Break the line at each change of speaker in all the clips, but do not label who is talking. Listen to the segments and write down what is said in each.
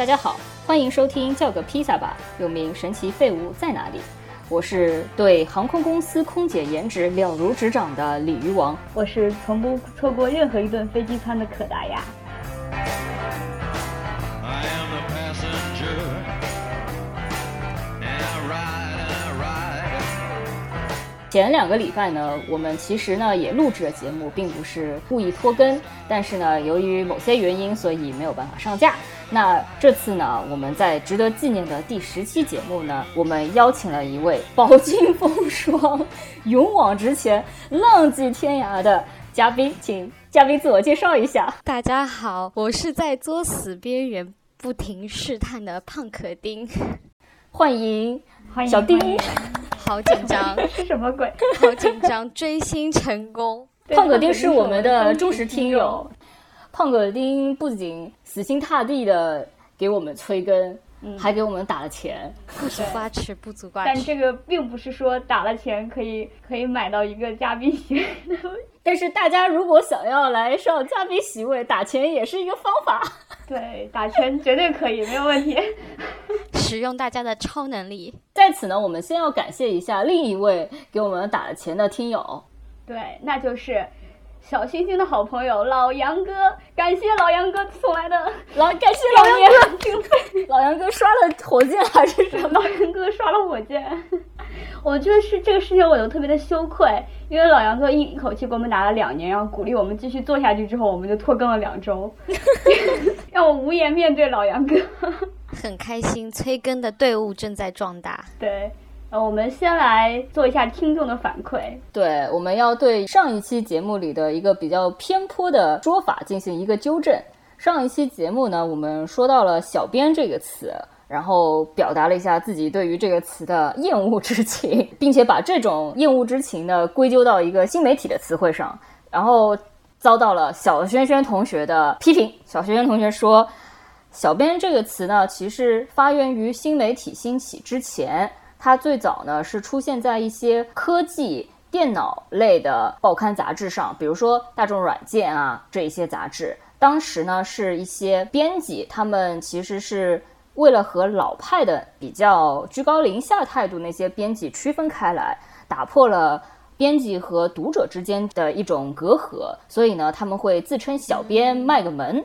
大家好，欢迎收听叫个披萨吧，又名神奇废物在哪里？我是对航空公司空姐颜值了如指掌的鲤鱼王，
我是从不错过任何一顿飞机餐的可达鸭。
前两个礼拜呢，我们其实呢也录制了节目，并不是故意拖更，但是呢，由于某些原因，所以没有办法上架。那这次呢，我们在值得纪念的第十期节目呢，我们邀请了一位饱经风霜、勇往直前、浪迹天涯的嘉宾，请嘉宾自我介绍一下。
大家好，我是在作死边缘不停试探的胖可丁，
欢迎
欢迎
小丁。
好紧张，
是 什么鬼？
好紧张，追星成功。
胖可丁是我们的忠实听友，胖哥丁不仅死心塌地的给我们催更，还给我们打了钱。
不足挂齿，不足挂
齿。但这个并不是说打了钱可以可以买到一个嘉宾席位。
但是大家如果想要来上嘉宾席位，打钱也是一个方法。
对，打钱绝对可以，没有问题。
使用大家的超能力。
在此呢，我们先要感谢一下另一位给我们打了钱的听友，
对，那就是小星星的好朋友老杨哥，感谢老杨哥送来的
老，感谢老杨哥经费，老杨哥刷了火箭还是什么？
老杨哥刷了火箭。我觉得是这个事情，我就特别的羞愧，因为老杨哥一一口气给我们打了两年，然后鼓励我们继续做下去，之后我们就拖更了两周，让我无颜面对老杨哥。
很开心，催更的队伍正在壮大。
对，呃，我们先来做一下听众的反馈。
对，我们要对上一期节目里的一个比较偏颇的说法进行一个纠正。上一期节目呢，我们说到了“小编”这个词。然后表达了一下自己对于这个词的厌恶之情，并且把这种厌恶之情呢归咎到一个新媒体的词汇上，然后遭到了小轩轩同学的批评。小轩轩同学说：“小编这个词呢，其实发源于新媒体兴起之前，它最早呢是出现在一些科技、电脑类的报刊杂志上，比如说大众软件啊这一些杂志。当时呢是一些编辑，他们其实是。”为了和老派的比较居高临下态度那些编辑区分开来，打破了编辑和读者之间的一种隔阂，所以呢，他们会自称小编卖个萌。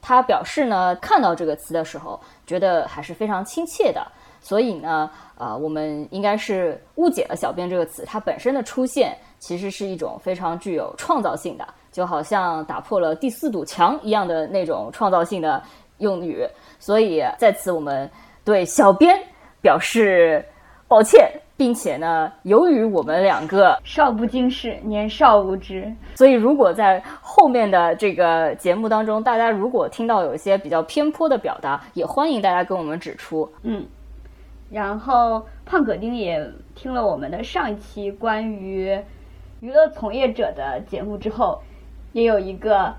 他表示呢，看到这个词的时候，觉得还是非常亲切的。所以呢，呃，我们应该是误解了“小编”这个词，它本身的出现其实是一种非常具有创造性的，就好像打破了第四堵墙一样的那种创造性的用语。所以在此，我们对小编表示抱歉，并且呢，由于我们两个
少不经事，年少无知，
所以如果在后面的这个节目当中，大家如果听到有一些比较偏颇的表达，也欢迎大家跟我们指出。
嗯，然后胖可丁也听了我们的上一期关于娱乐从业者的节目之后，也有一个。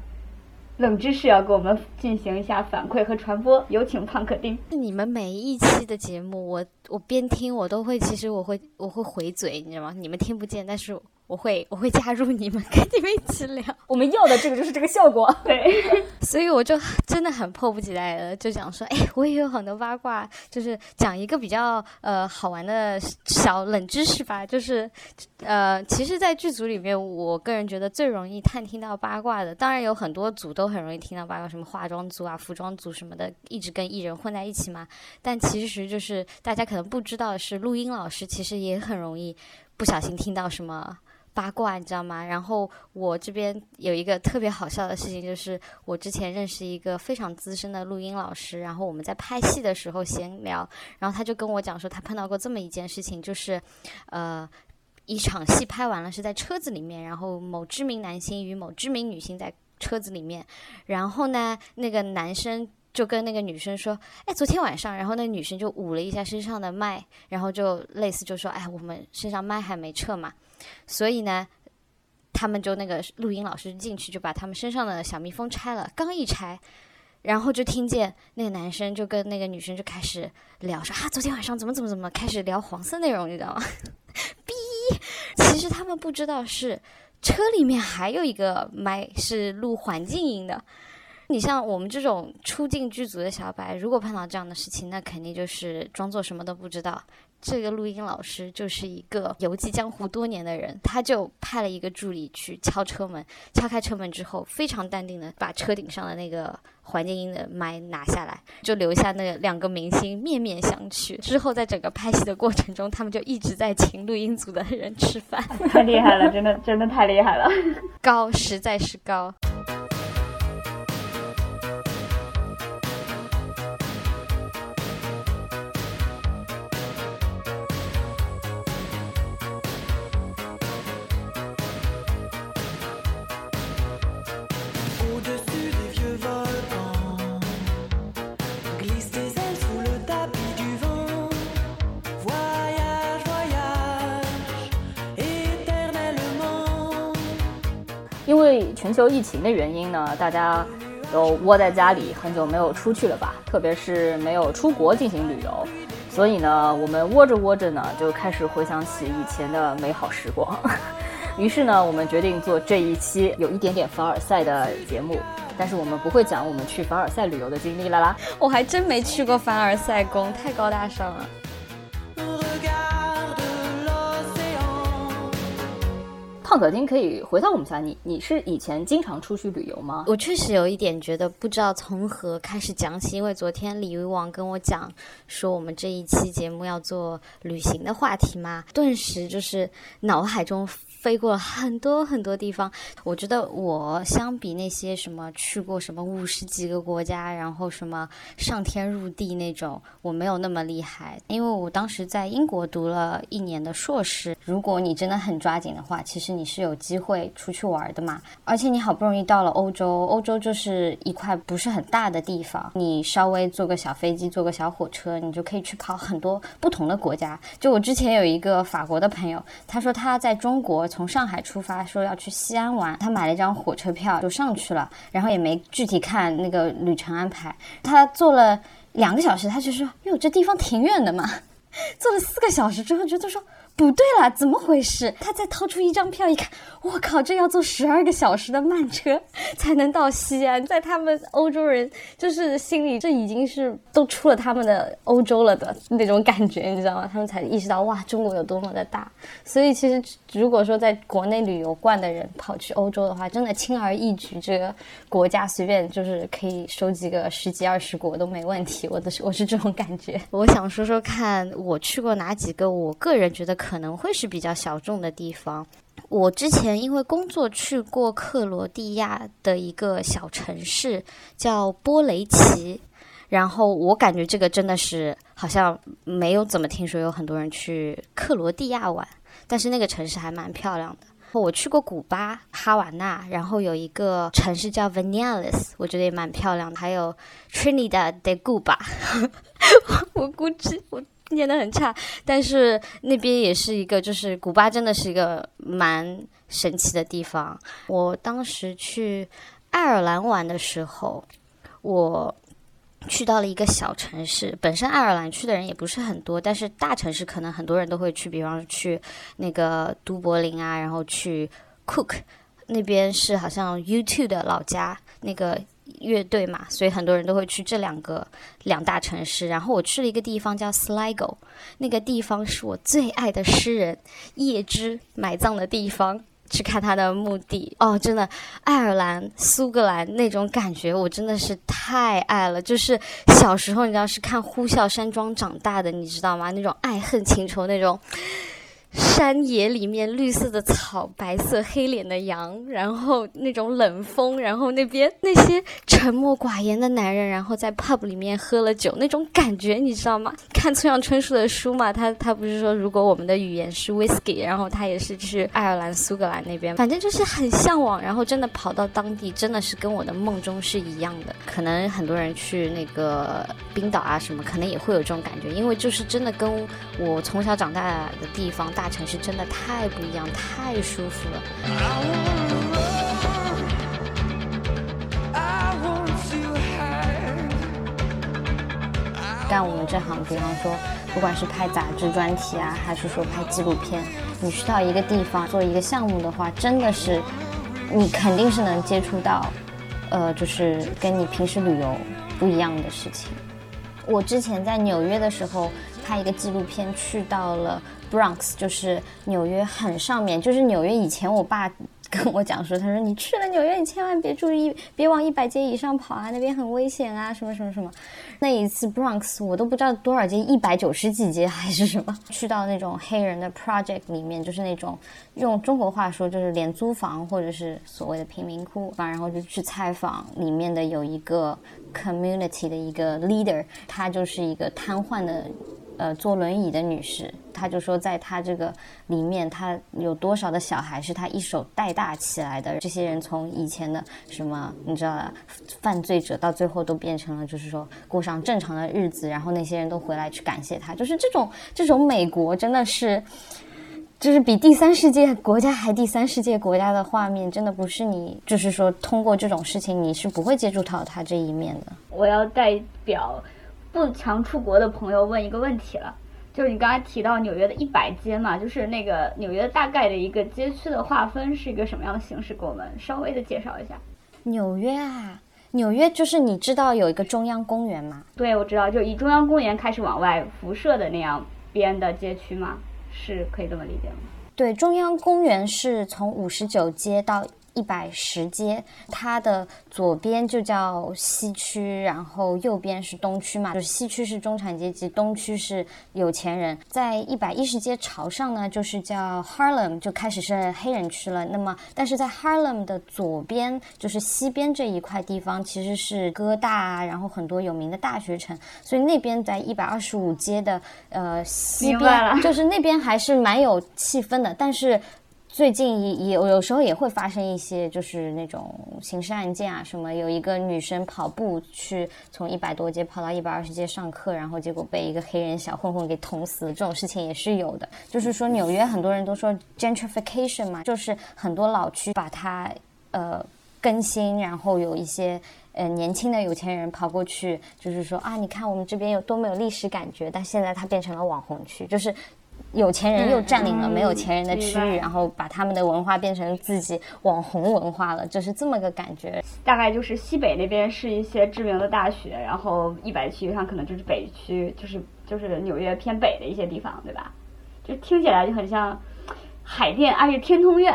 冷知识要给我们进行一下反馈和传播，有请胖可丁。
你们每一期的节目，我我边听我都会，其实我会我会回嘴，你知道吗？你们听不见，但是。我会我会加入你们，跟你们一起聊。
我们要的这个就是这个效果，
对。
所以我就真的很迫不及待的就想说，哎，我也有很多八卦，就是讲一个比较呃好玩的小冷知识吧。就是呃，其实，在剧组里面，我个人觉得最容易探听到八卦的，当然有很多组都很容易听到八卦，什么化妆组啊、服装组什么的，一直跟艺人混在一起嘛。但其实就是大家可能不知道的是，录音老师其实也很容易不小心听到什么。八卦，你知道吗？然后我这边有一个特别好笑的事情，就是我之前认识一个非常资深的录音老师，然后我们在拍戏的时候闲聊，然后他就跟我讲说，他碰到过这么一件事情，就是，呃，一场戏拍完了是在车子里面，然后某知名男星与某知名女星在车子里面，然后呢，那个男生就跟那个女生说，哎，昨天晚上，然后那个女生就捂了一下身上的麦，然后就类似就说，哎，我们身上麦还没撤嘛。所以呢，他们就那个录音老师进去就把他们身上的小蜜蜂拆了。刚一拆，然后就听见那个男生就跟那个女生就开始聊说啊，昨天晚上怎么怎么怎么，开始聊黄色内容，你知道吗？逼，其实他们不知道是车里面还有一个麦是录环境音的。你像我们这种初进剧组的小白，如果碰到这样的事情，那肯定就是装作什么都不知道。这个录音老师就是一个游记江湖多年的人，他就派了一个助理去敲车门，敲开车门之后，非常淡定的把车顶上的那个环境音的麦拿下来，就留下那两个明星面面相觑。之后在整个拍戏的过程中，他们就一直在请录音组的人吃饭，
太厉害了，真的真的太厉害了，
高实在是高。
全球疫情的原因呢，大家都窝在家里，很久没有出去了吧？特别是没有出国进行旅游，所以呢，我们窝着窝着呢，就开始回想起以前的美好时光。于是呢，我们决定做这一期有一点点凡尔赛的节目，但是我们不会讲我们去凡尔赛旅游的经历了啦。
我还真没去过凡尔赛宫，太高大上了。
胖可丁可以回到我们家，你你是以前经常出去旅游吗？
我确实有一点觉得不知道从何开始讲起，因为昨天李渔王跟我讲说我们这一期节目要做旅行的话题嘛，顿时就是脑海中。飞过了很多很多地方，我觉得我相比那些什么去过什么五十几个国家，然后什么上天入地那种，我没有那么厉害。因为我当时在英国读了一年的硕士，如果你真的很抓紧的话，其实你是有机会出去玩的嘛。而且你好不容易到了欧洲，欧洲就是一块不是很大的地方，你稍微坐个小飞机，坐个小火车，你就可以去跑很多不同的国家。就我之前有一个法国的朋友，他说他在中国。从上海出发，说要去西安玩，他买了一张火车票就上去了，然后也没具体看那个旅程安排。他坐了两个小时，他就说：“哟，这地方挺远的嘛。”坐了四个小时之后，觉得说。不对了，怎么回事？他再掏出一张票一看，我靠，这要坐十二个小时的慢车才能到西安。在他们欧洲人就是心里，这已经是都出了他们的欧洲了的那种感觉，你知道吗？他们才意识到哇，中国有多么的大。所以其实如果说在国内旅游惯的人跑去欧洲的话，真的轻而易举，这个国家随便就是可以收集个十几二十国都没问题。我的是我是这种感觉。我想说说看，我去过哪几个，我个人觉得可。可能会是比较小众的地方。我之前因为工作去过克罗地亚的一个小城市，叫波雷奇，然后我感觉这个真的是好像没有怎么听说有很多人去克罗地亚玩，但是那个城市还蛮漂亮的。我去过古巴、哈瓦那，然后有一个城市叫 v a n i l e s 我觉得也蛮漂亮的，还有 Trinidad de Cuba，我估计我。念得很差，但是那边也是一个，就是古巴真的是一个蛮神奇的地方。我当时去爱尔兰玩的时候，我去到了一个小城市。本身爱尔兰去的人也不是很多，但是大城市可能很多人都会去，比方去那个都柏林啊，然后去 Cook 那边是好像 YouTube 的老家那个。乐队嘛，所以很多人都会去这两个两大城市。然后我去了一个地方叫 Sligo，那个地方是我最爱的诗人叶芝埋葬的地方，去看他的墓地。哦，真的，爱尔兰、苏格兰那种感觉，我真的是太爱了。就是小时候你知道是看《呼啸山庄》长大的，你知道吗？那种爱恨情仇那种。山野里面绿色的草，白色黑脸的羊，然后那种冷风，然后那边那些沉默寡言的男人，然后在 pub 里面喝了酒，那种感觉你知道吗？看村上春树的书嘛，他他不是说如果我们的语言是 whisky，然后他也是去爱尔兰苏格兰那边，反正就是很向往，然后真的跑到当地，真的是跟我的梦中是一样的。可能很多人去那个冰岛啊什么，可能也会有这种感觉，因为就是真的跟我从小长大的地方。大城市真的太不一样，太舒服了。干我们这行，比方说，不管是拍杂志专题啊，还是说拍纪录片，你去到一个地方做一个项目的话，真的是，你肯定是能接触到。
呃，就是跟你平时旅游不一样的事情。我之前在纽约的时候拍一个纪录片，去到了 Bronx，就是纽约很上面，就是纽约以前我爸。跟我讲说，他说你去了纽约，你千万别注意，别往一百街以上跑啊，那边很危险啊，什么什么什么。那一次 Bronx 我都不知道多少街，一百九十几街还是什么。去到那种黑人的 project 里面，就是那种用中国话说就是廉租房或者是所谓的贫民窟，然后就去采访里面的有一个 community 的一个 leader，他就是一个瘫痪的。呃，坐轮椅的女士，她就说，在她这个里面，她有多少的小孩是她一手带大起来的？这些人从以前的什么，你知道，犯罪者到最后都变成了，就是说过上正常的日子，然后那些人都回来去感谢她，就是这种这种美国真的是，就是比第三世界国家还第三世界国家的画面，真的不是你，就是说通过这种事情你是不会接触到他这一面的。
我要代表。不常出国的朋友问一个问题了，就是你刚才提到纽约的一百街嘛，就是那个纽约大概的一个街区的划分是一个什么样的形式？给我们稍微的介绍一下。
纽约啊，纽约就是你知道有一个中央公园吗？
对，我知道，就以中央公园开始往外辐射的那样边的街区嘛？是可以这么理解吗？
对，中央公园是从五十九街到。一百十街，它的左边就叫西区，然后右边是东区嘛，就是西区是中产阶级，东区是有钱人。在一百一十街朝上呢，就是叫 Harlem，就开始是黑人区了。那么，但是在 Harlem 的左边，就是西边这一块地方，其实是哥大，然后很多有名的大学城，所以那边在一百二十五街的呃西边，就是那边还是蛮有气氛的，但是。最近也也有时候也会发生一些就是那种刑事案件啊什么，有一个女生跑步去从一百多街跑到一百二十街上课，然后结果被一个黑人小混混给捅死了，这种事情也是有的。就是说纽约很多人都说 gentrification 嘛，就是很多老区把它呃更新，然后有一些呃年轻的有钱人跑过去，就是说啊你看我们这边有多么有历史感觉，但现在它变成了网红区，就是。有钱人又占领了没有钱人的区域，然后把他们的文化变成自己网红文化了，就是这么个感觉。
大概就是西北那边是一些知名的大学，然后一百区上可能就是北区，就是就是纽约偏北的一些地方，对吧？就听起来就很像海淀，而且天通苑。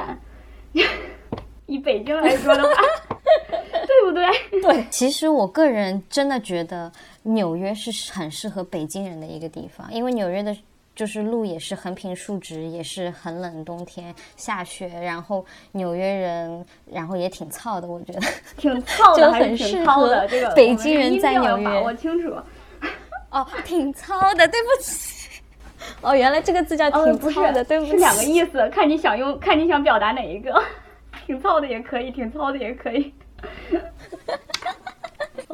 以北京来说的话，对不对？
对。其实我个人真的觉得纽约是很适合北京人的一个地方，因为纽约的。就是路也是横平竖直，也是很冷，冬天下雪，然后纽约人，然后也挺糙的，我觉得
挺糙
的，很适合北京人在纽约。
我清楚。
哦，挺糙的，对不起。哦，原来这个字叫挺糙的，对不起。
是两个意思，看你想用，看你想表达哪一个。挺糙的也可以，挺糙的也可以。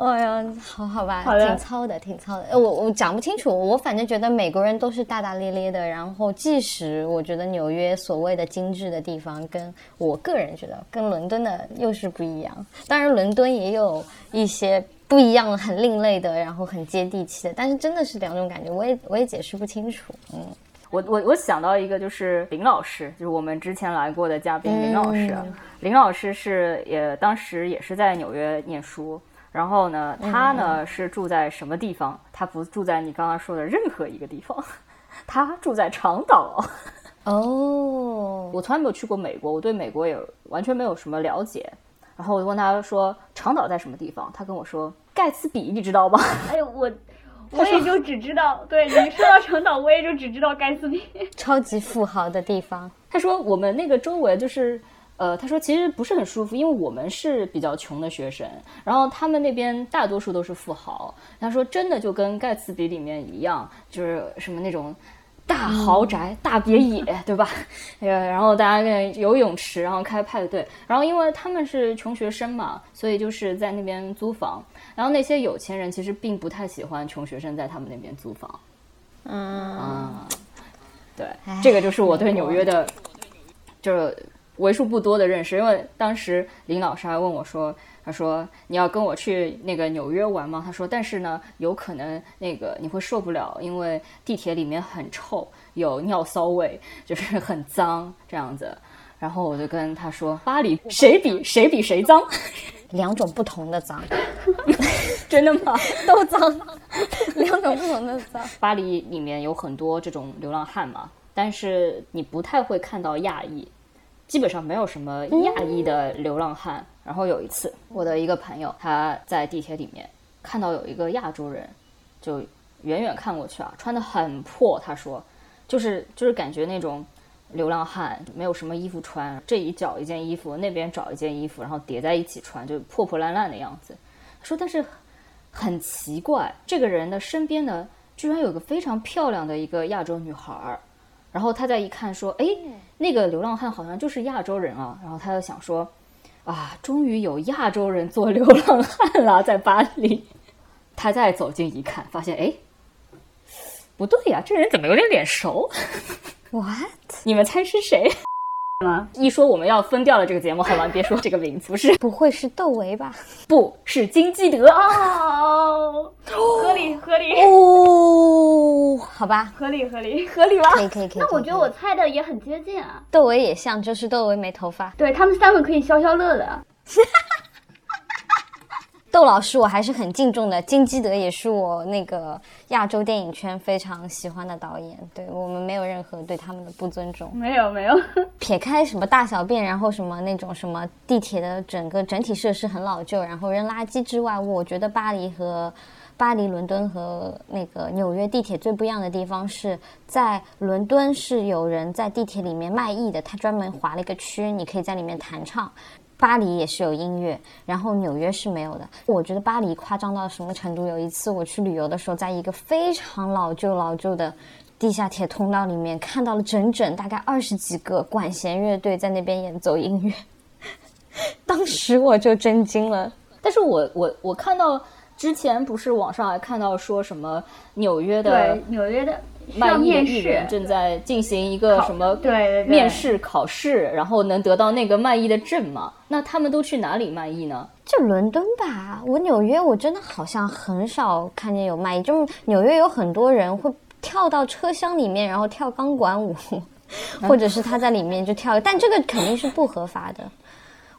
哎呀，好好吧，挺糙的，挺糙的。我我讲不清楚，我反正觉得美国人都是大大咧咧的。然后，即使我觉得纽约所谓的精致的地方，跟我个人觉得跟伦敦的又是不一样。当然，伦敦也有一些不一样、很另类的，然后很接地气的。但是，真的是两种感觉，我也我也解释不清楚。嗯，
我我我想到一个，就是林老师，就是我们之前来过的嘉宾林老师。林老师是也当时也是在纽约念书。然后呢，他呢是住在什么地方？他不住在你刚刚说的任何一个地方，他住在长岛。
哦，
我从来没有去过美国，我对美国也完全没有什么了解。然后我就问他说：“长岛在什么地方？”他跟我说：“盖茨比，你知道吗？”
哎呦，我我也就只知道，对你说到长岛，我也就只知道盖茨比，
超级富豪的地方。
他说我们那个周围就是。呃，他说其实不是很舒服，因为我们是比较穷的学生，然后他们那边大多数都是富豪。他说真的就跟盖茨比里面一样，就是什么那种大豪宅、大别野，对吧？呃，然后大家跟游泳池，然后开派对，然后因为他们是穷学生嘛，所以就是在那边租房。然后那些有钱人其实并不太喜欢穷学生在他们那边租房。
嗯，
对，这个就是我对纽约的，就是。为数不多的认识，因为当时林老师还问我说：“他说你要跟我去那个纽约玩吗？”他说：“但是呢，有可能那个你会受不了，因为地铁里面很臭，有尿骚味，就是很脏这样子。”然后我就跟他说：“巴黎谁比谁比谁脏？”
两种不同的脏，
真的吗？
都脏，两种不同的脏。
巴黎里面有很多这种流浪汉嘛，但是你不太会看到亚裔，基本上没有什么亚裔的流浪汉。然后有一次，我的一个朋友他在地铁里面看到有一个亚洲人，就远远看过去啊，穿的很破，他说，就是就是感觉那种流浪汉没有什么衣服穿，这一找一件衣服，那边找一件衣服，然后叠在一起穿，就破破烂烂的样子。他说，但是很奇怪，这个人的身边呢，居然有个非常漂亮的一个亚洲女孩儿。然后他再一看，说：“哎，那个流浪汉好像就是亚洲人啊。”然后他就想说：“啊，终于有亚洲人做流浪汉了，在巴黎。”他再走近一看，发现哎，不对呀，这人怎么有点脸熟
？What？
你们猜是谁？
吗？
一说我们要分掉了这个节目，好吧，别说这个名字，不是，
不会是窦唯吧？
不是金基德啊，
哦，合理合理
哦，好吧，
合理合理。
合理吧？
可以可以可以。
那我觉得我猜的也很接近啊。
窦唯也像，就是窦唯没头发。
对他们三个可以消消乐的。
窦老师我还是很敬重的，金基德也是我那个亚洲电影圈非常喜欢的导演，对我们没有任何对他们的不尊重。
没有没有，
撇开什么大小便，然后什么那种什么地铁的整个整体设施很老旧，然后扔垃圾之外，我觉得巴黎和巴黎、伦敦和那个纽约地铁最不一样的地方是在伦敦是有人在地铁里面卖艺的，他专门划了一个区，你可以在里面弹唱。巴黎也是有音乐，然后纽约是没有的。我觉得巴黎夸张到什么程度？有一次我去旅游的时候，在一个非常老旧老旧的地下铁通道里面，看到了整整大概二十几个管弦乐队在那边演奏音乐，当时我就震惊了。
但是我我我看到之前不是网上还看到说什么纽约的
对纽约的需
卖艺的人，正在进行一个什么
对
面试考试，然后能得到那个卖艺的证嘛？那他们都去哪里卖艺呢？
就伦敦吧，我纽约我真的好像很少看见有卖艺，就是纽约有很多人会跳到车厢里面，然后跳钢管舞，或者是他在里面就跳，但这个肯定是不合法的。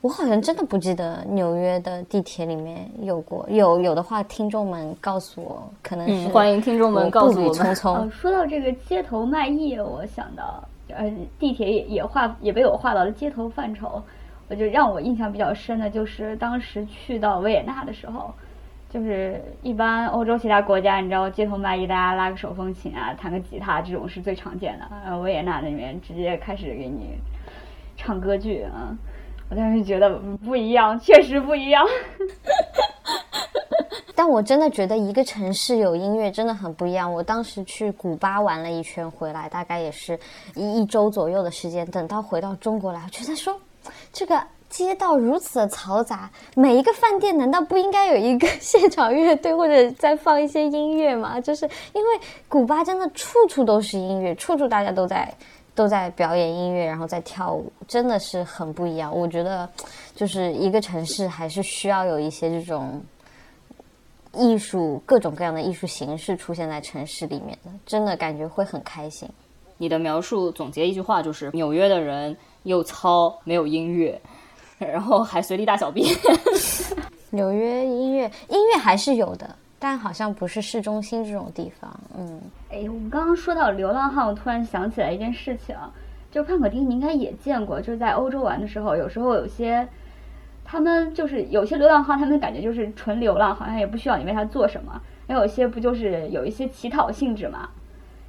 我好像真的不记得纽约的地铁里面有过，有有的话，听众们告诉我，可能是、
嗯，欢迎听众们告诉
步履
我。
说到这个街头卖艺，我想到，呃，地铁也也划也被我划到了街头范畴。我就让我印象比较深的就是当时去到维也纳的时候，就是一般欧洲其他国家，你知道街头卖艺，大家拉个手风琴啊，弹个吉他，这种是最常见的。然后维也纳那边直接开始给你唱歌剧啊，我当时觉得不一样，确实不一样。
但我真的觉得一个城市有音乐真的很不一样。我当时去古巴玩了一圈回来，大概也是一一周左右的时间。等到回到中国来，我觉得说这个街道如此的嘈杂，每一个饭店难道不应该有一个 现场乐队或者再放一些音乐吗？就是因为古巴真的处处都是音乐，处处大家都在。都在表演音乐，然后在跳舞，真的是很不一样。我觉得，就是一个城市还是需要有一些这种艺术各种各样的艺术形式出现在城市里面的，真的感觉会很开心。
你的描述总结一句话就是：纽约的人又糙，没有音乐，然后还随地大小便。
纽约音乐音乐还是有的，但好像不是市中心这种地方。嗯，
哎，我们刚刚说到流浪汉，我突然想起来一件事情，就潘可丁，你应该也见过，就是在欧洲玩的时候，有时候有些他们就是有些流浪汉，他们感觉就是纯流浪，好像也不需要你为他做什么。然后有些不就是有一些乞讨性质嘛？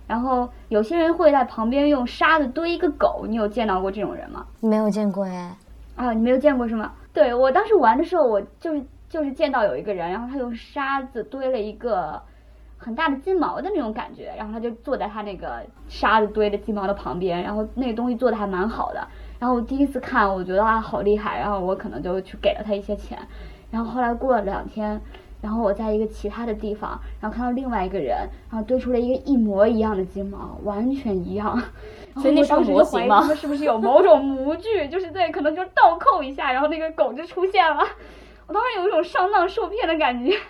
然后有些人会在旁边用沙子堆一个狗，你有见到过这种人吗？
没有见过哎。
啊，你没有见过是吗？对我当时玩的时候，我就是就是见到有一个人，然后他用沙子堆了一个很大的金毛的那种感觉，然后他就坐在他那个沙子堆的金毛的旁边，然后那个东西做的还蛮好的。然后我第一次看，我觉得啊好厉害，然后我可能就去给了他一些钱。然后后来过了两天，然后我在一个其他的地方，然后看到另外一个人，然后堆出了一个一模一样的金毛，完全一样。
所以那是模型吗
是不是有某种模具？就是对，可能就是倒扣一下，然后那个狗就出现了。我当时有一种上当受骗的感觉。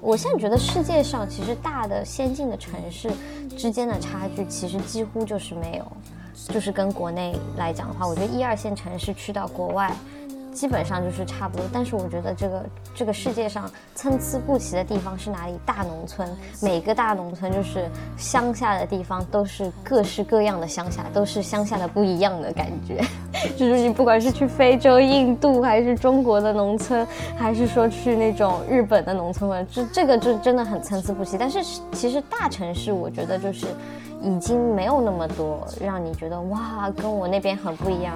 我现在觉得世界上其实大的先进的城市之间的差距其实几乎就是没有，就是跟国内来讲的话，我觉得一二线城市去到国外。基本上就是差不多，但是我觉得这个这个世界上参差不齐的地方是哪里？大农村，每个大农村就是乡下的地方，都是各式各样的乡下，都是乡下的不一样的感觉。就是你不管是去非洲、印度，还是中国的农村，还是说去那种日本的农村，这这个就真的很参差不齐。但是其实大城市，我觉得就是已经没有那么多让你觉得哇，跟我那边很不一样。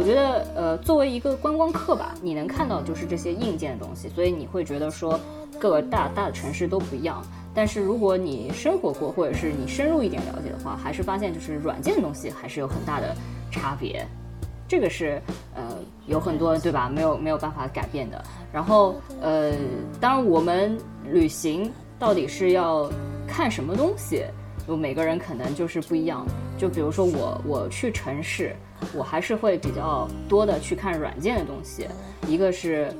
我觉得，呃，作为一个观光客吧，你能看到就是这些硬件的东西，所以你会觉得说各个大大的城市都不一样。但是如果你生活过，或者是你深入一点了解的话，还是发现就是软件的东西还是有很大的差别。这个是呃有很多对吧？没有没有办法改变的。然后呃，当然我们旅行到底是要看什么东西，就每个人可能就是不一样。就比如说我我去城市。我还是会比较多的去看软件的东西，一个是，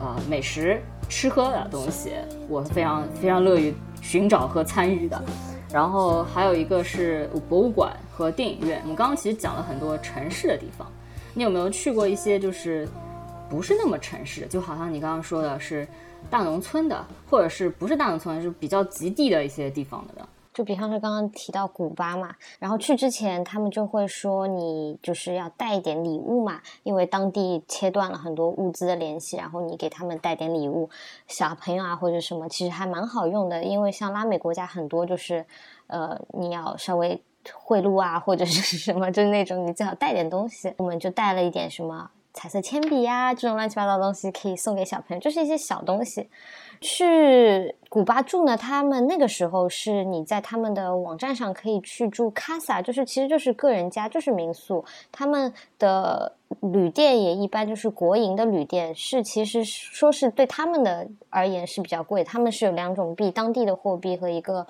呃，美食吃喝的东西，我非常非常乐于寻找和参与的。然后还有一个是博物馆和电影院。我们刚刚其实讲了很多城市的地方，你有没有去过一些就是不是那么城市，就好像你刚刚说的是大农村的，或者是不是大农村，是比较极地的一些地方的？
就比方说刚刚提到古巴嘛，然后去之前他们就会说你就是要带一点礼物嘛，因为当地切断了很多物资的联系，然后你给他们带点礼物，小朋友啊或者什么，其实还蛮好用的。因为像拉美国家很多就是，呃，你要稍微贿赂啊或者是什么，就是那种你最好带点东西。我们就带了一点什么彩色铅笔呀这种乱七八糟的东西，可以送给小朋友，就是一些小东西。去古巴住呢？他们那个时候是你在他们的网站上可以去住 casa，就是其实就是个人家，就是民宿。他们的旅店也一般就是国营的旅店，是其实说是对他们的而言是比较贵。他们是有两种币，当地的货币和一个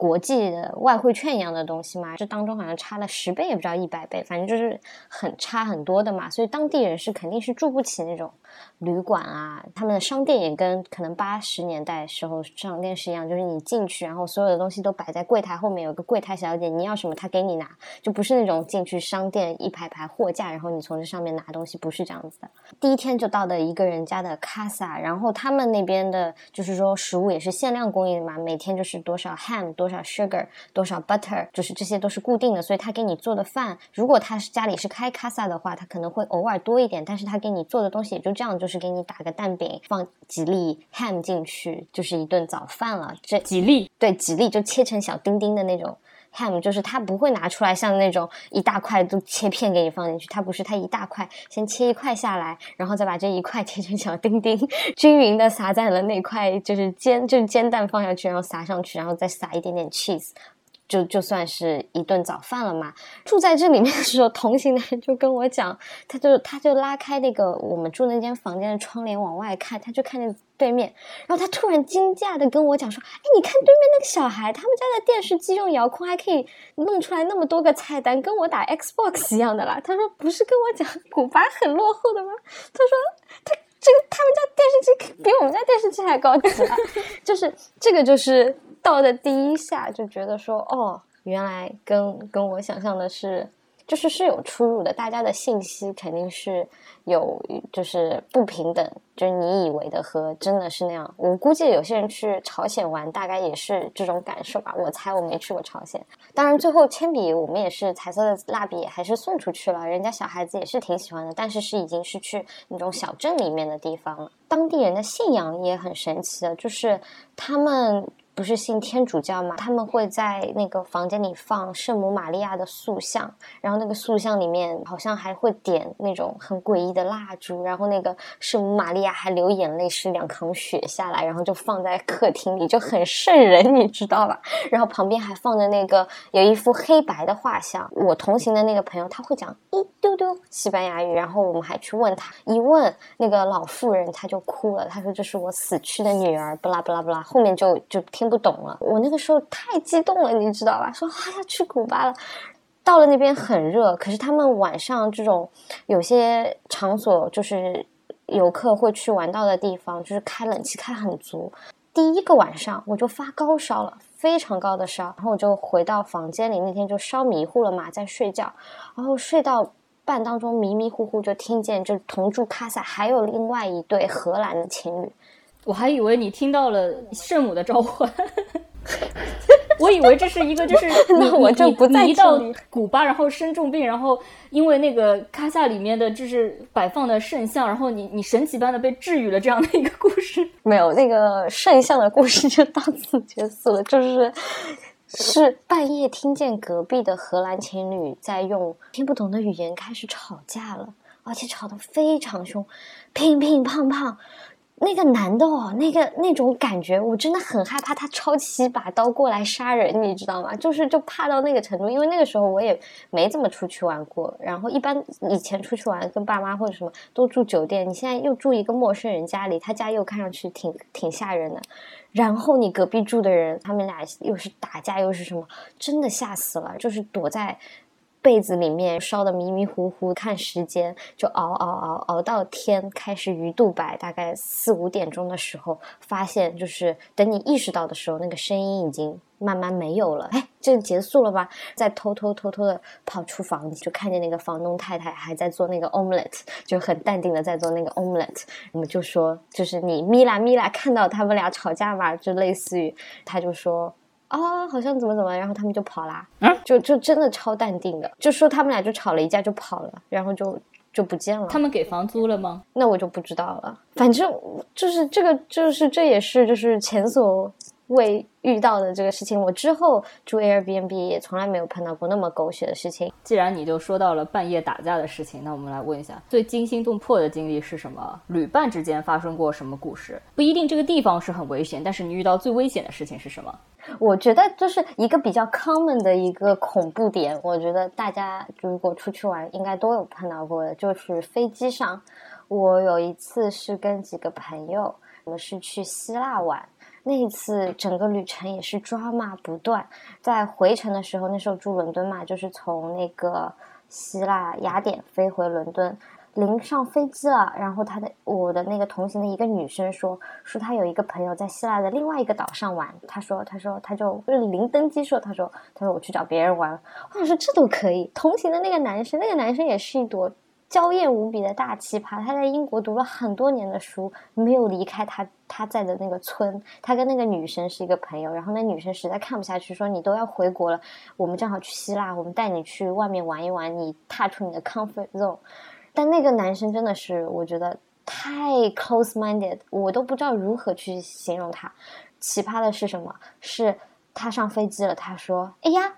国际的外汇券一样的东西嘛。这当中好像差了十倍，也不知道一百倍，反正就是很差很多的嘛。所以当地人是肯定是住不起那种。旅馆啊，他们的商店也跟可能八十年代时候商店是一样，就是你进去，然后所有的东西都摆在柜台后面，有个柜台小姐，你要什么她给你拿，就不是那种进去商店一排排货架，然后你从这上面拿东西，不是这样子的。第一天就到的一个人家的 casa，然后他们那边的就是说食物也是限量供应的嘛，每天就是多少 ham，多少 sugar，多少 butter，就是这些都是固定的，所以他给你做的饭，如果他是家里是开 casa 的话，他可能会偶尔多一点，但是他给你做的东西也就这样，就是给你打个蛋饼，放几粒 ham 进去，就是一顿早饭了。这
几粒，
对，几粒就切成小丁丁的那种 ham，就是它不会拿出来像那种一大块都切片给你放进去，它不是，它一大块先切一块下来，然后再把这一块切成小丁丁，均匀的撒在了那块就是煎，就是煎蛋放下去，然后撒上去，然后再撒一点点 cheese。就就算是一顿早饭了嘛。住在这里面的时候，同行的人就跟我讲，他就他就拉开那个我们住那间房间的窗帘往外看，他就看见对面，然后他突然惊讶的跟我讲说：“哎，你看对面那个小孩，他们家的电视机用遥控还可以弄出来那么多个菜单，跟我打 Xbox 一样的啦。”他说：“不是跟我讲古巴很落后的吗？”他说：“他这个他们家电视机比我们家电视机还高级啊，就是 这个就是。”到的第一下就觉得说，哦，原来跟跟我想象的是，就是是有出入的。大家的信息肯定是有，就是不平等。就是你以为的和真的是那样。我估计有些人去朝鲜玩，大概也是这种感受吧。我猜我没去过朝鲜。当然，最后铅笔我们也是彩色的蜡笔，还是送出去了。人家小孩子也是挺喜欢的，但是是已经是去那种小镇里面的地方了。当地人的信仰也很神奇的，就是他们。不是信天主教嘛？他们会在那个房间里放圣母玛利亚的塑像，然后那个塑像里面好像还会点那种很诡异的蜡烛，然后那个圣母玛利亚还流眼泪，是两行血下来，然后就放在客厅里，就很瘆人，你知道吧？然后旁边还放着那个有一幅黑白的画像。我同行的那个朋友他会讲一丢丢西班牙语，然后我们还去问他，一问那个老妇人他就哭了，他说这是我死去的女儿，不啦不啦不啦，后面就就听。不懂了，我那个时候太激动了，你知道吧？说啊要去古巴了，到了那边很热，可是他们晚上这种有些场所就是游客会去玩到的地方，就是开冷气开很足。第一个晚上我就发高烧了，非常高的烧，然后我就回到房间里，那天就烧迷糊了嘛，在睡觉，然后睡到半当中迷迷糊糊就听见，就同住卡萨还有另外一对荷兰的情侣，
我还以为你听到了圣母的召唤。我以为这是一个，就是
那我就不在
你到古巴，然后生重病，然后因为那个卡萨里面的就是摆放的圣像，然后你你神奇般的被治愈了这样的一个故事。
没有那个圣像的故事就到此结束了，就是是半夜听见隔壁的荷兰情侣在用听不懂的语言开始吵架了，而且吵得非常凶，乒乒乓乓。那个男的哦，那个那种感觉，我真的很害怕他抄起一把刀过来杀人，你知道吗？就是就怕到那个程度，因为那个时候我也没怎么出去玩过，然后一般以前出去玩跟爸妈或者什么都住酒店，你现在又住一个陌生人家里，他家又看上去挺挺吓人的，然后你隔壁住的人，他们俩又是打架又是什么，真的吓死了，就是躲在。被子里面烧的迷迷糊糊，看时间就熬熬熬熬到天开始鱼肚白，大概四五点钟的时候，发现就是等你意识到的时候，那个声音已经慢慢没有了。哎，这结束了吧？再偷偷偷偷的跑出房子，就看见那个房东太太还在做那个 omelette，就很淡定的在做那个 omelette。我们就说，就是你米拉米拉看到他们俩吵架嘛，就类似于，他就说。啊，好像怎么怎么，然后他们就跑啦，就就真的超淡定的，就说他们俩就吵了一架就跑了，然后就就不见了。
他们给房租了吗？
那我就不知道了。反正就是这个，就是这也是就是前所。未遇到的这个事情，我之后住 Airbnb 也从来没有碰到过那么狗血的事情。
既然你就说到了半夜打架的事情，那我们来问一下，最惊心动魄的经历是什么？旅伴之间发生过什么故事？不一定这个地方是很危险，但是你遇到最危险的事情是什么？
我觉得就是一个比较 common 的一个恐怖点，我觉得大家如果出去玩应该都有碰到过的，就是飞机上。我有一次是跟几个朋友，我们是去希腊玩。那一次整个旅程也是抓马不断，在回程的时候，那时候住伦敦嘛，就是从那个希腊雅典飞回伦敦，临上飞机了，然后他的我的那个同行的一个女生说，说她有一个朋友在希腊的另外一个岛上玩，她说，她说，她就临登机说，她说，她说我去找别人玩，我想说这都可以，同行的那个男生，那个男生也是一朵。娇艳无比的大奇葩，他在英国读了很多年的书，没有离开他他在的那个村。他跟那个女生是一个朋友，然后那女生实在看不下去，说：“你都要回国了，我们正好去希腊，我们带你去外面玩一玩，你踏出你的 comfort zone。”但那个男生真的是，我觉得太 close minded，我都不知道如何去形容他。奇葩的是什么？是他上飞机了，他说：“哎呀，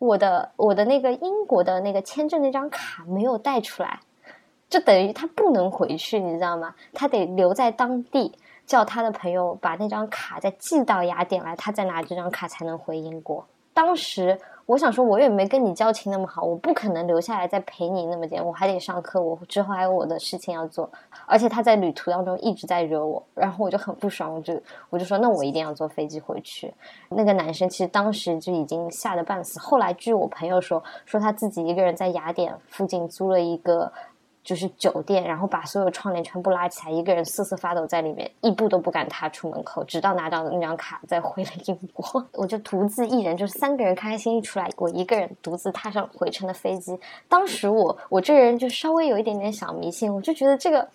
我的我的那个英国的那个签证那张卡没有带出来。”就等于他不能回去，你知道吗？他得留在当地，叫他的朋友把那张卡再寄到雅典来，他再拿这张卡才能回英国。当时我想说，我也没跟你交情那么好，我不可能留下来再陪你那么久，我还得上课，我之后还有我的事情要做。而且他在旅途当中一直在惹我，然后我就很不爽，我就我就说，那我一定要坐飞机回去。那个男生其实当时就已经吓得半死，后来据我朋友说，说他自己一个人在雅典附近租了一个。就是酒店，然后把所有窗帘全部拉起来，一个人瑟瑟发抖在里面，一步都不敢踏出门口，直到拿到那张卡再回了英国。我就独自一人，就是三个人开开心心出来，我一个人独自踏上回程的飞机。当时我我这个人就稍微有一点点小迷信，我就觉得这个，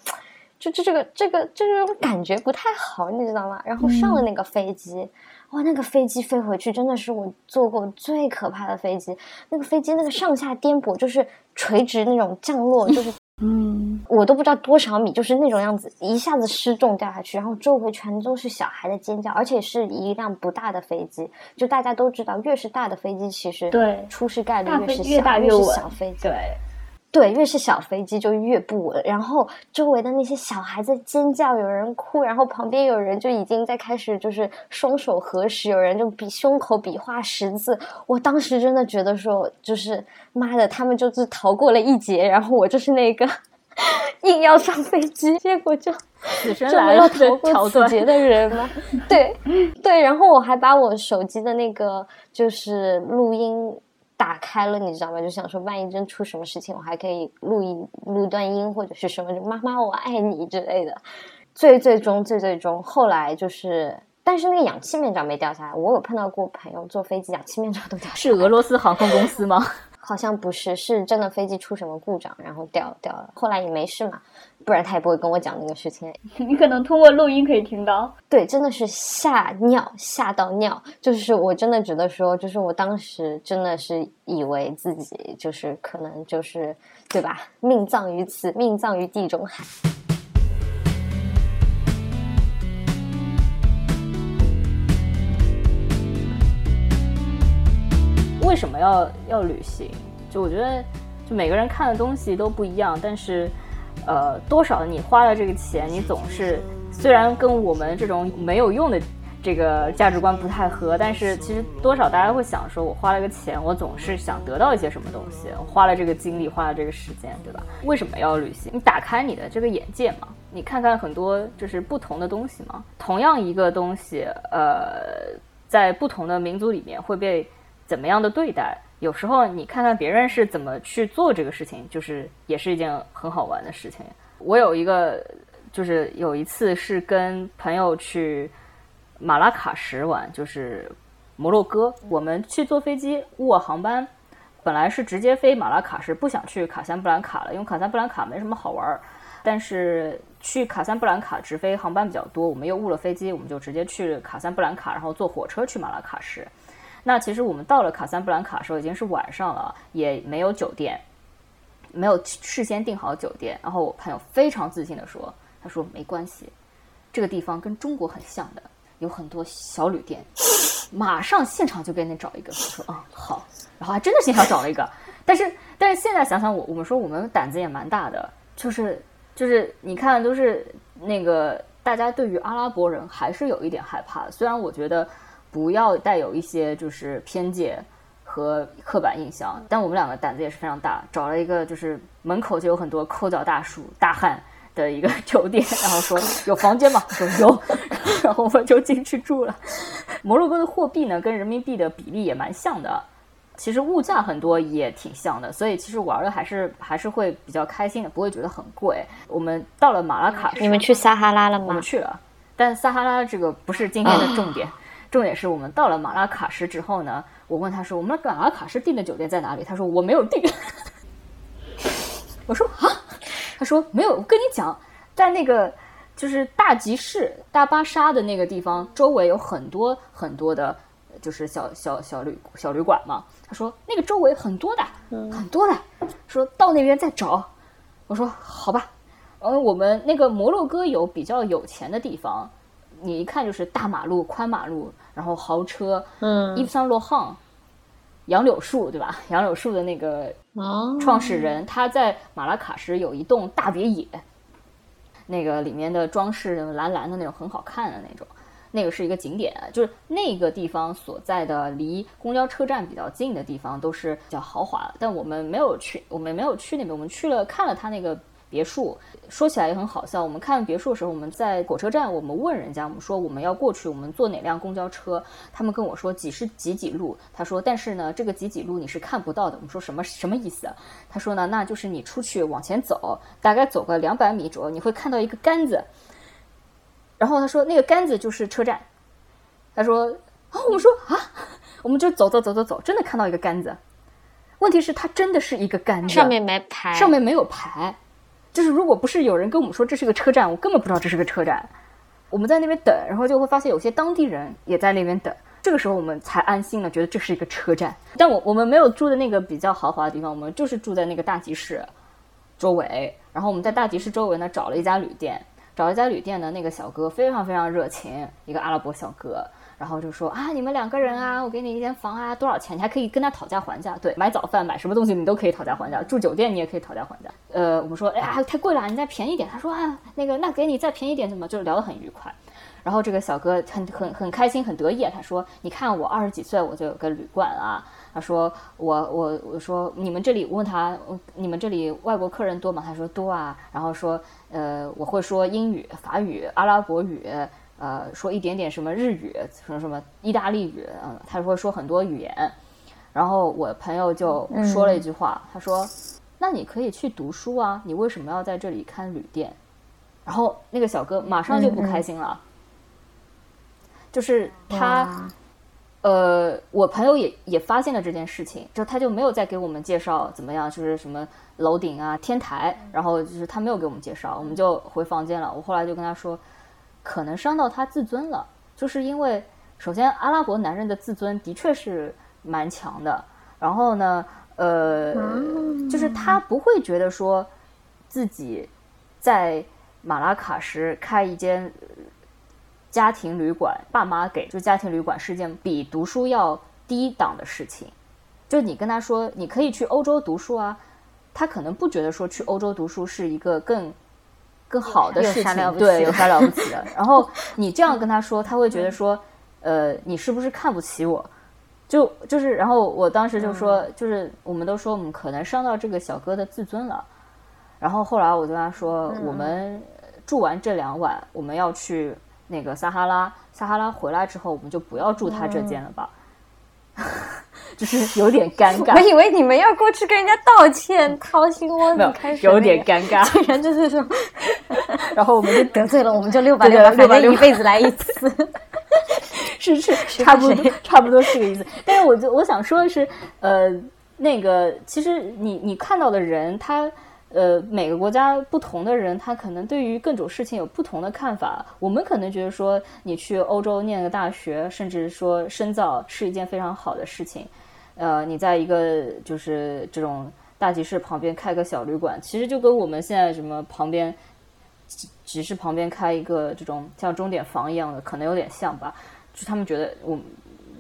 就就这个这个这种感觉不太好，你知道吗？然后上了那个飞机，哇，那个飞机飞回去真的是我坐过最可怕的飞机。那个飞机那个上下颠簸，就是垂直那种降落，就是。嗯，我都不知道多少米，就是那种样子，一下子失重掉下去，然后周围全都是小孩的尖叫，而且是一辆不大的飞机。就大家都知道，越是大的飞机，其实
对
出事概率
越
是小，
越
是小飞机。
对，
对，越是小飞机就越不稳。然后周围的那些小孩子尖叫，有人哭，然后旁边有人就已经在开始就是双手合十，有人就比胸口比划十字。我当时真的觉得说，就是妈的，他们就是逃过了一劫，然后我就是那个。硬要上飞机，结果就
死神来了
逃过此劫的人吗？对对，然后我还把我手机的那个就是录音打开了，你知道吗？就想说万一真出什么事情，我还可以录一录段音或者是什么，就妈妈我爱你之类的。最最终最最终，后来就是。但是那个氧气面罩没掉下来。我有碰到过朋友坐飞机氧气面罩都掉下来，
是俄罗斯航空公司吗？
好像不是，是真的飞机出什么故障，然后掉掉了。后来也没事嘛，不然他也不会跟我讲那个事情。
你可能通过录音可以听到。
对，真的是吓尿，吓到尿。就是我真的觉得说，就是我当时真的是以为自己就是可能就是对吧，命葬于此，命葬于地中海。
为什么要要旅行？就我觉得，就每个人看的东西都不一样，但是，呃，多少你花了这个钱，你总是虽然跟我们这种没有用的这个价值观不太合，但是其实多少大家会想说，我花了个钱，我总是想得到一些什么东西，我花了这个精力，花了这个时间，对吧？为什么要旅行？你打开你的这个眼界嘛，你看看很多就是不同的东西嘛。同样一个东西，呃，在不同的民族里面会被。怎么样的对待？有时候你看看别人是怎么去做这个事情，就是也是一件很好玩的事情。我有一个，就是有一次是跟朋友去马拉喀什玩，就是摩洛哥。我们去坐飞机误了航班，本来是直接飞马拉喀什，不想去卡萨布兰卡了，因为卡萨布兰卡没什么好玩儿。但是去卡萨布兰卡直飞航班比较多，我们又误了飞机，我们就直接去卡萨布兰卡，然后坐火车去马拉喀什。那其实我们到了卡萨布兰卡的时候已经是晚上了，也没有酒店，没有事先订好酒店。然后我朋友非常自信的说：“他说没关系，这个地方跟中国很像的，有很多小旅店，马上现场就给你找一个。”我说：“啊，好。”然后还真的现场找了一个。但是但是现在想想，我我们说我们胆子也蛮大的，就是就是你看，都是那个大家对于阿拉伯人还是有一点害怕。虽然我觉得。不要带有一些就是偏见和刻板印象，但我们两个胆子也是非常大，找了一个就是门口就有很多抠脚大叔大汉的一个酒店，然后说有房间吗？说有，然后我们就进去住了。摩洛哥的货币呢跟人民币的比例也蛮像的，其实物价很多也挺像的，所以其实玩的还是还是会比较开心的，不会觉得很贵。我们到了马拉卡，
你们去撒哈拉了吗？
我们去了，但撒哈拉这个不是今天的重点。重点是我们到了马拉喀什之后呢，我问他说：“我们马拉喀什订的酒店在哪里？”他说：“我没有订。”我说：“啊？”他说：“没有。”我跟你讲，在那个就是大集市大巴沙的那个地方，周围有很多很多的，就是小小小旅小旅馆嘛。他说那个周围很多的，很多的。说到那边再找。我说：“好吧。”嗯，我们那个摩洛哥有比较有钱的地方。你一看就是大马路、宽马路，然后豪车，
嗯，
伊夫桑洛汉，杨柳树，对吧？杨柳树的那个创始人，他在马拉喀什有一栋大别野，那个里面的装饰蓝蓝的那种，很好看的那种，那个是一个景点，就是那个地方所在的离公交车站比较近的地方都是比较豪华的，但我们没有去，我们没有去那边，我们去了看了他那个。别墅说起来也很好笑。我们看别墅的时候，我们在火车站，我们问人家，我们说我们要过去，我们坐哪辆公交车？他们跟我说几十几几路。他说，但是呢，这个几几路你是看不到的。我们说什么什么意思？他说呢，那就是你出去往前走，大概走个两百米左右，你会看到一个杆子。然后他说那个杆子就是车站。他说啊，我们说啊，我们就走走走走走，真的看到一个杆子。问题是它真的是一个杆子，
上面没牌，
上面没有牌。就是如果不是有人跟我们说这是个车站，我根本不知道这是个车站。我们在那边等，然后就会发现有些当地人也在那边等。这个时候我们才安心了，觉得这是一个车站。但我我们没有住的那个比较豪华的地方，我们就是住在那个大集市周围。然后我们在大集市周围呢找了一家旅店，找了一家旅店呢，那个小哥非常非常热情，一个阿拉伯小哥。然后就说啊，你们两个人啊，我给你一间房啊，多少钱？你还可以跟他讨价还价。对，买早饭买什么东西你都可以讨价还价，住酒店你也可以讨价还价。呃，我们说，哎呀，太贵了，你再便宜点。他说啊，那个那给你再便宜点，怎么？就是聊得很愉快。然后这个小哥很很很开心，很得意。他说，你看我二十几岁我就有个旅馆啊。他说我我我说你们这里问他，你们这里外国客人多吗？他说多啊。然后说，呃，我会说英语、法语、阿拉伯语。呃，说一点点什么日语，什么什么意大利语，嗯，他会说很多语言。然后我朋友就说了一句话，他说：“那你可以去读书啊，你为什么要在这里看旅店？”然后那个小哥马上就不开心了，就是他。呃，我朋友也也发现了这件事情，就他就没有再给我们介绍怎么样，就是什么楼顶啊、天台，然后就是他没有给我们介绍，我们就回房间了。我后来就跟他说，可能伤到他自尊了，就是因为首先阿拉伯男人的自尊的确是蛮强的，然后呢，呃，就是他不会觉得说自己在马拉喀什开一间家庭旅馆，爸妈给就家庭旅馆是件比读书要低档的事情。就你跟他说你可以去欧洲读书啊，他可能不觉得说去欧洲读书是一个更更好的
有
事情，对，有啥了不起的。然后 你这样跟他说，他会觉得说，呃，你是不是看不起我？就就是，然后我当时就说，就是我们都说我们可能伤到这个小哥的自尊了。然后后来我就跟他说，我们住完这两晚，我们要去那个撒哈拉，撒哈拉回来之后，我们就不要住他这间了吧，就是有点尴尬我，
以为你们要过去跟人家道歉，掏心窝子开始
有点尴尬。
竟然就是说
然后我们就
得罪了，我们就六百六百，
对
反正一辈子来一次。
是是差不多差不多是个意思。但是我就我想说的是，呃，那个其实你你看到的人，他呃每个国家不同的人，他可能对于各种事情有不同的看法。我们可能觉得说，你去欧洲念个大学，甚至说深造是一件非常好的事情。呃，你在一个就是这种大集市旁边开个小旅馆，其实就跟我们现在什么旁边集集市旁边开一个这种像钟点房一样的，可能有点像吧。就他们觉得我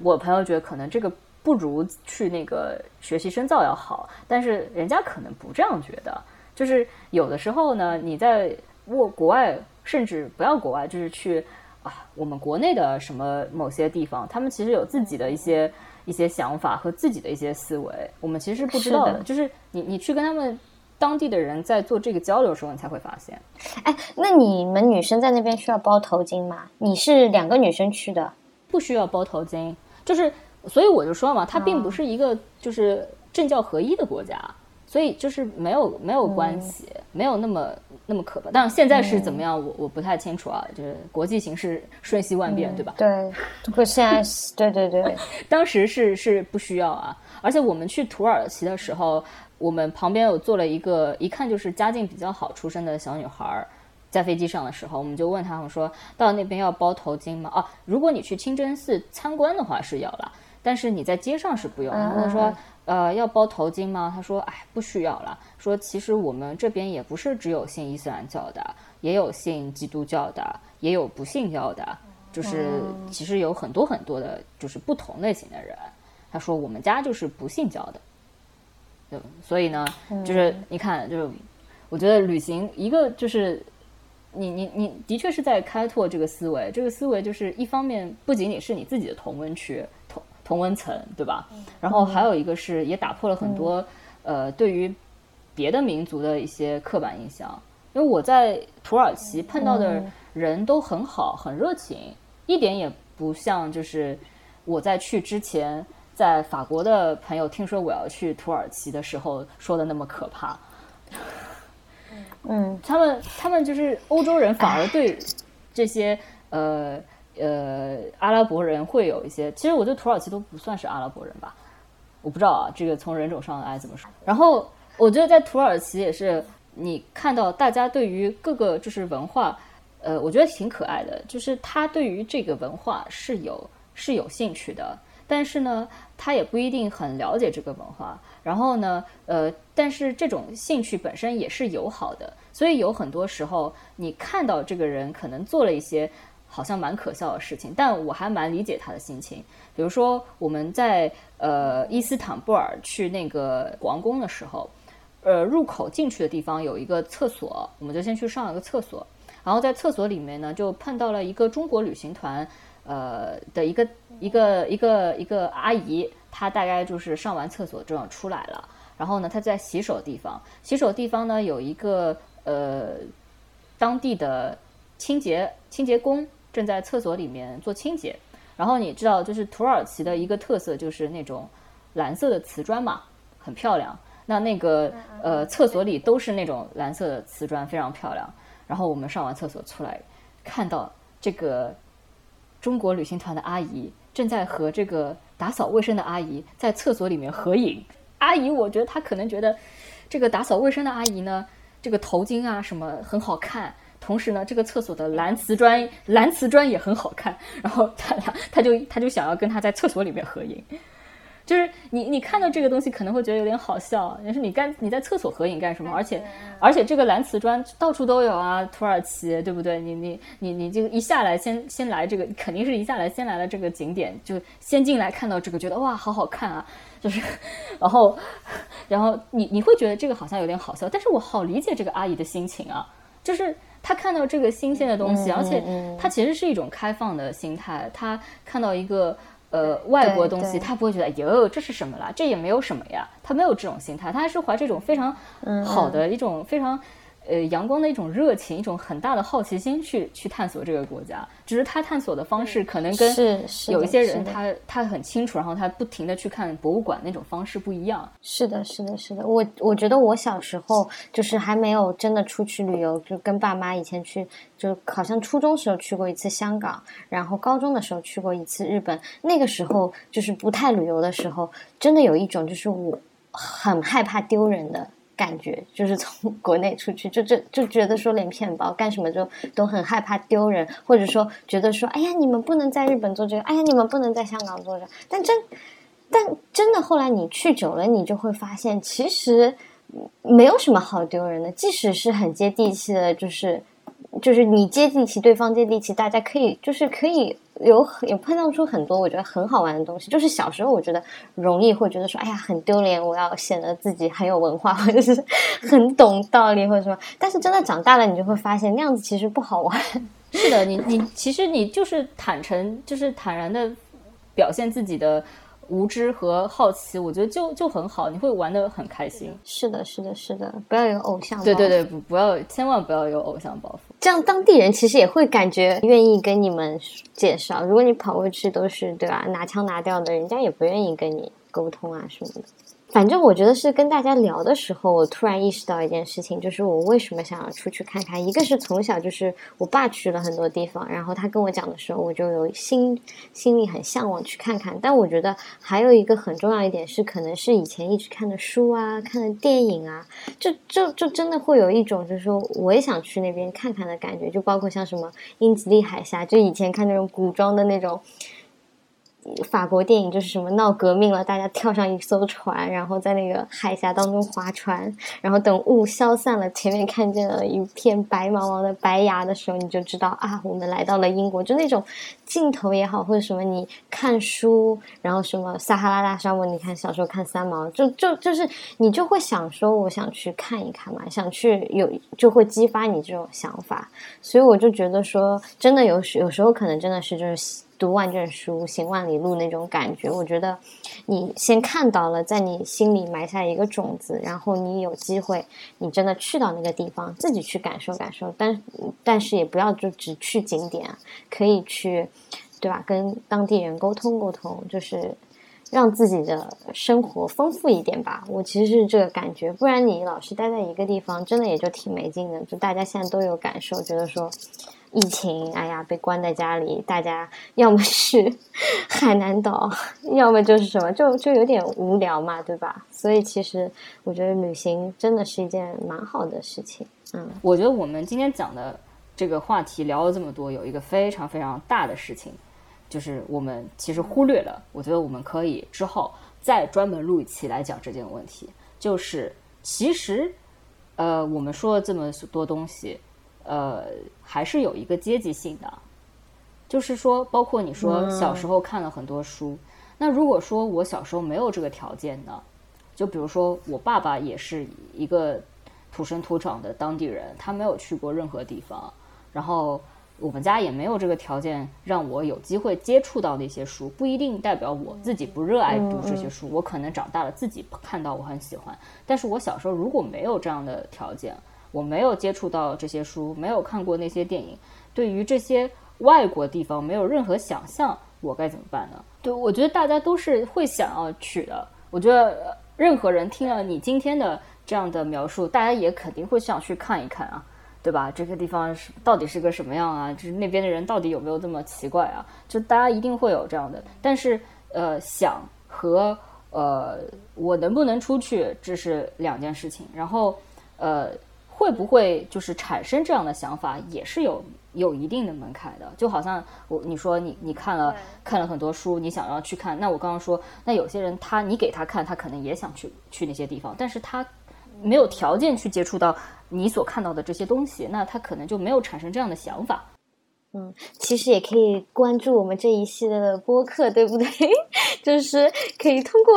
我朋友觉得可能这个不如去那个学习深造要好，但是人家可能不这样觉得。就是有的时候呢，你在国国外，甚至不要国外，就是去啊我们国内的什么某些地方，他们其实有自己的一些一些想法和自己的一些思维，我们其实是不知道
是的
就是你你去跟他们当地的人在做这个交流的时候，你才会发现。
哎，那你们女生在那边需要包头巾吗？你是两个女生去的，
不需要包头巾，就是所以我就说嘛，它并不是一个就是政教合一的国家，所以就是没有没有关系，没有那么那么可怕。但是现在是怎么样，我我不太清楚啊，就是国际形势瞬息万变，对吧？
对，不，现在是对对对，
当时是是不需要啊，而且我们去土耳其的时候，我们旁边有坐了一个一看就是家境比较好出身的小女孩儿，在飞机上的时候，我们就问她，我说到那边要包头巾吗？啊，如果你去清真寺参观的话是要了，但是你在街上是不用。然后说呃要包头巾吗？他说哎不需要了，说其实我们这边也不是只有信伊斯兰教的，也有信基督教的，也有不信教的。就是其实有很多很多的，就是不同类型的人。他说我们家就是不信教的，对，所以呢，就是你看，就是我觉得旅行一个就是你你你的确是在开拓这个思维，这个思维就是一方面不仅仅是你自己的同温区同同温层，对吧？然后还有一个是也打破了很多、呃对于别的民族的一些刻板印象。因为我在土耳其碰到的人都很好，很热情，一点也不像就是我在去之前，在法国的朋友听说我要去土耳其的时候说的那么可怕。
嗯，
他们他们就是欧洲人，反而对这些呃呃阿拉伯人会有一些，其实我觉得土耳其都不算是阿拉伯人吧，我不知道啊，这个从人种上来怎么说。然后我觉得在土耳其也是，你看到大家对于各个就是文化，呃，我觉得挺可爱的，就是他对于这个文化是有是有兴趣的，但是呢，他也不一定很了解这个文化。然后呢，呃，但是这种兴趣本身也是友好的，所以有很多时候你看到这个人可能做了一些好像蛮可笑的事情，但我还蛮理解他的心情。比如说我们在呃伊斯坦布尔去那个王宫的时候，呃，入口进去的地方有一个厕所，我们就先去上了个厕所。然后在厕所里面呢，就碰到了一个中国旅行团，呃的一个一个一个一个阿姨，她大概就是上完厕所这样出来了。然后呢，她在洗手地方，洗手地方呢有一个呃当地的清洁清洁工正在厕所里面做清洁。然后你知道，就是土耳其的一个特色就是那种蓝色的瓷砖嘛，很漂亮。那那个呃厕所里都是那种蓝色的瓷砖，非常漂亮。然后我们上完厕所出来，看到这个中国旅行团的阿姨正在和这个打扫卫生的阿姨在厕所里面合影。阿姨，我觉得她可能觉得这个打扫卫生的阿姨呢，这个头巾啊什么很好看，同时呢，这个厕所的蓝瓷砖蓝瓷砖也很好看，然后他俩他就他就想要跟他在厕所里面合影。就是你，你看到这个东西可能会觉得有点好笑，但是你干你在厕所合影干什么？而且，而且这个蓝瓷砖到处都有啊，土耳其对不对？你你你你就一下来先先来这个，肯定是一下来先来了这个景点，就先进来看到这个，觉得哇好好看啊，就是，然后，然后你你会觉得这个好像有点好笑，但是我好理解这个阿姨的心情啊，就是她看到这个新鲜的东西，而且他其实是一种开放的心态，他看到一个。呃，外国东西他不会觉得哟，这是什么啦？这也没有什么呀，他没有这种心态，他还是怀这种非常好的一种非常。呃，阳光的一种热情，一种很大的好奇心，去去探索这个国家。只是他探索的方式可能跟有一些人他他很清楚，然后他不停的去看博物馆那种方式不一样。
是的，是的，是的。我我觉得我小时候就是还没有真的出去旅游，就跟爸妈以前去，就好像初中时候去过一次香港，然后高中的时候去过一次日本。那个时候就是不太旅游的时候，真的有一种就是我很害怕丢人的。感觉就是从国内出去，就就就觉得说连骗包干什么就都很害怕丢人，或者说觉得说，哎呀，你们不能在日本做这个，哎呀，你们不能在香港做这个。但真，但真的后来你去久了，你就会发现，其实没有什么好丢人的，即使是很接地气的，就是就是你接地气，对方接地气，大家可以就是可以。有有碰撞出很多我觉得很好玩的东西，就是小时候我觉得容易会觉得说，哎呀很丢脸，我要显得自己很有文化或者是 很懂道理或者什么。但是真的长大了，你就会发现那样子其实不好玩。
是的，你你其实你就是坦诚，就是坦然的表现自己的。无知和好奇，我觉得就就很好，你会玩的很开心。
是的，是的，是的，不要有偶像。
对对对，不不要，千万不要有偶像包袱。
这样当地人其实也会感觉愿意跟你们介绍。如果你跑过去都是对吧，拿腔拿调的，人家也不愿意跟你沟通啊什么的。反正我觉得是跟大家聊的时候，我突然意识到一件事情，就是我为什么想要出去看看。一个是从小就是我爸去了很多地方，然后他跟我讲的时候，我就有心心里很向往去看看。但我觉得还有一个很重要一点是，可能是以前一直看的书啊、看的电影啊，就就就真的会有一种就是说我也想去那边看看的感觉。就包括像什么英吉利海峡，就以前看那种古装的那种。法国电影就是什么闹革命了，大家跳上一艘船，然后在那个海峡当中划船，然后等雾消散了，前面看见了一片白茫茫的白崖的时候，你就知道啊，我们来到了英国。就那种镜头也好，或者什么，你看书，然后什么撒哈拉大沙漠，你看小时候看三毛，就就就是你就会想说，我想去看一看嘛，想去有就会激发你这种想法。所以我就觉得说，真的有时有时候可能真的是就是。读万卷书，行万里路那种感觉，我觉得你先看到了，在你心里埋下一个种子，然后你有机会，你真的去到那个地方，自己去感受感受。但但是也不要就只去景点，可以去，对吧？跟当地人沟通沟通，就是让自己的生活丰富一点吧。我其实是这个感觉，不然你老是待在一个地方，真的也就挺没劲的。就大家现在都有感受，觉得说。疫情，哎呀，被关在家里，大家要么是 海南岛，要么就是什么，就就有点无聊嘛，对吧？所以其实我觉得旅行真的是一件蛮好的事情。嗯，
我觉得我们今天讲的这个话题聊了这么多，有一个非常非常大的事情，就是我们其实忽略了。我觉得我们可以之后再专门录一期来讲这件问题。就是其实，呃，我们说了这么多东西。呃，还是有一个阶级性的，就是说，包括你说小时候看了很多书，那如果说我小时候没有这个条件呢，就比如说我爸爸也是一个土生土长的当地人，他没有去过任何地方，然后我们家也没有这个条件让我有机会接触到那些书，不一定代表我自己不热爱读这些书，我可能长大了自己看到我很喜欢，但是我小时候如果没有这样的条件。我没有接触到这些书，没有看过那些电影，对于这些外国地方没有任何想象，我该怎么办呢？对，我觉得大家都是会想要去的。我觉得任何人听了你今天的这样的描述，大家也肯定会想去看一看啊。对吧？这个地方是到底是个什么样啊？就是那边的人到底有没有这么奇怪啊？就大家一定会有这样的，但是呃，想和呃，我能不能出去，这是两件事情。然后呃，会不会就是产生这样的想法，也是有有一定的门槛的。就好像我你说你你看了看了很多书，你想要去看，那我刚刚说，那有些人他你给他看，他可能也想去去那些地方，但是他没有条件去接触到你所看到的这些东西，那他可能就没有产生这样的想法。
嗯，其实也可以关注我们这一系列的播客，对不对？就是可以通过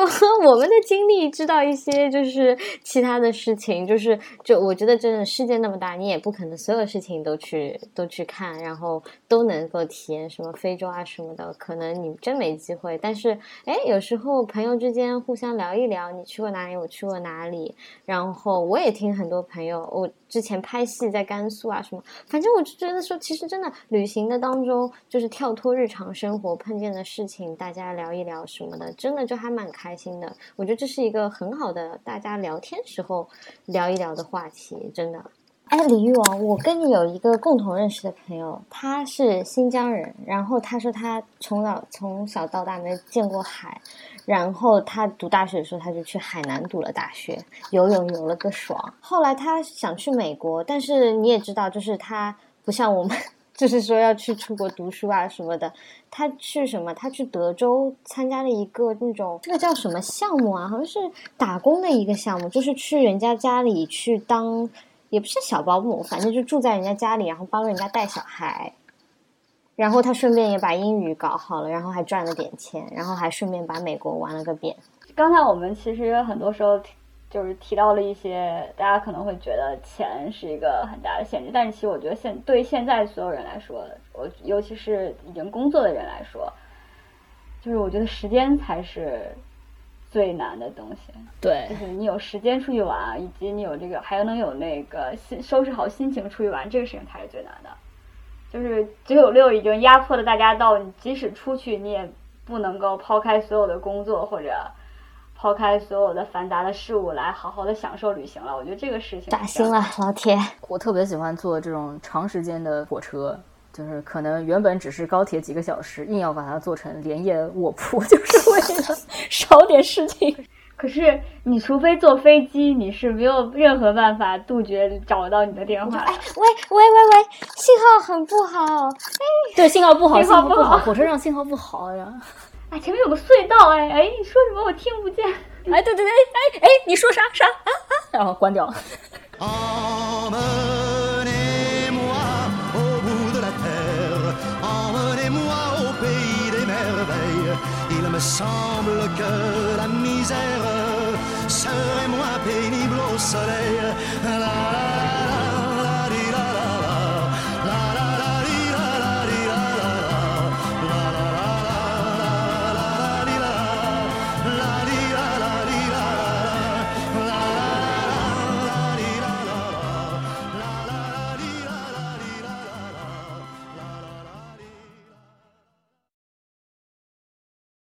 我们的经历知道一些，就是其他的事情。就是就我觉得，真的世界那么大，你也不可能所有事情都去都去看，然后都能够体验什么非洲啊什么的，可能你真没机会。但是，哎，有时候朋友之间互相聊一聊，你去过哪里，我去过哪里，然后我也听很多朋友，我之前拍戏在甘肃啊什么，反正我就觉得说，其实真的旅。旅行的当中，就是跳脱日常生活碰见的事情，大家聊一聊什么的，真的就还蛮开心的。我觉得这是一个很好的大家聊天时候聊一聊的话题，真的。哎，李玉王，我跟你有一个共同认识的朋友，他是新疆人，然后他说他从小从小到大没见过海，然后他读大学的时候他就去海南读了大学，游泳游了个爽。后来他想去美国，但是你也知道，就是他不像我们。就是说要去出国读书啊什么的，他去什么？他去德州参加了一个那种，这个叫什么项目啊？好像是打工的一个项目，就是去人家家里去当，也不是小保姆，反正就住在人家家里，然后帮人家带小孩。然后他顺便也把英语搞好了，然后还赚了点钱，然后还顺便把美国玩了个遍。
刚才我们其实很多时候。就是提到了一些，大家可能会觉得钱是一个很大的限制，但是其实我觉得现对现在所有人来说，我尤其是已经工作的人来说，就是我觉得时间才是最难的东西。
对，
就是你有时间出去玩，以及你有这个还能有那个心收拾好心情出去玩，这个事情才是最难的。就是九九六已经压迫了大家到，你即使出去，你也不能够抛开所有的工作或者。抛开所有的繁杂的事物来好好的享受旅行了，我觉得这个事情
扎心了，老铁。
我特别喜欢坐这种长时间的火车，就是可能原本只是高铁几个小时，硬要把它做成连夜卧铺，就是为了 少点事情。
可是你除非坐飞机，你是没有任何办法杜绝找到你的电话。
哎，喂喂喂喂，信号很不好。哎，
对，信号不好，信号
不好，
火车上信号不好呀。
前面有个隧道，哎哎，你说什么？我听不见。
哎，对对对，哎哎，你说啥啥啊啊？然后关掉。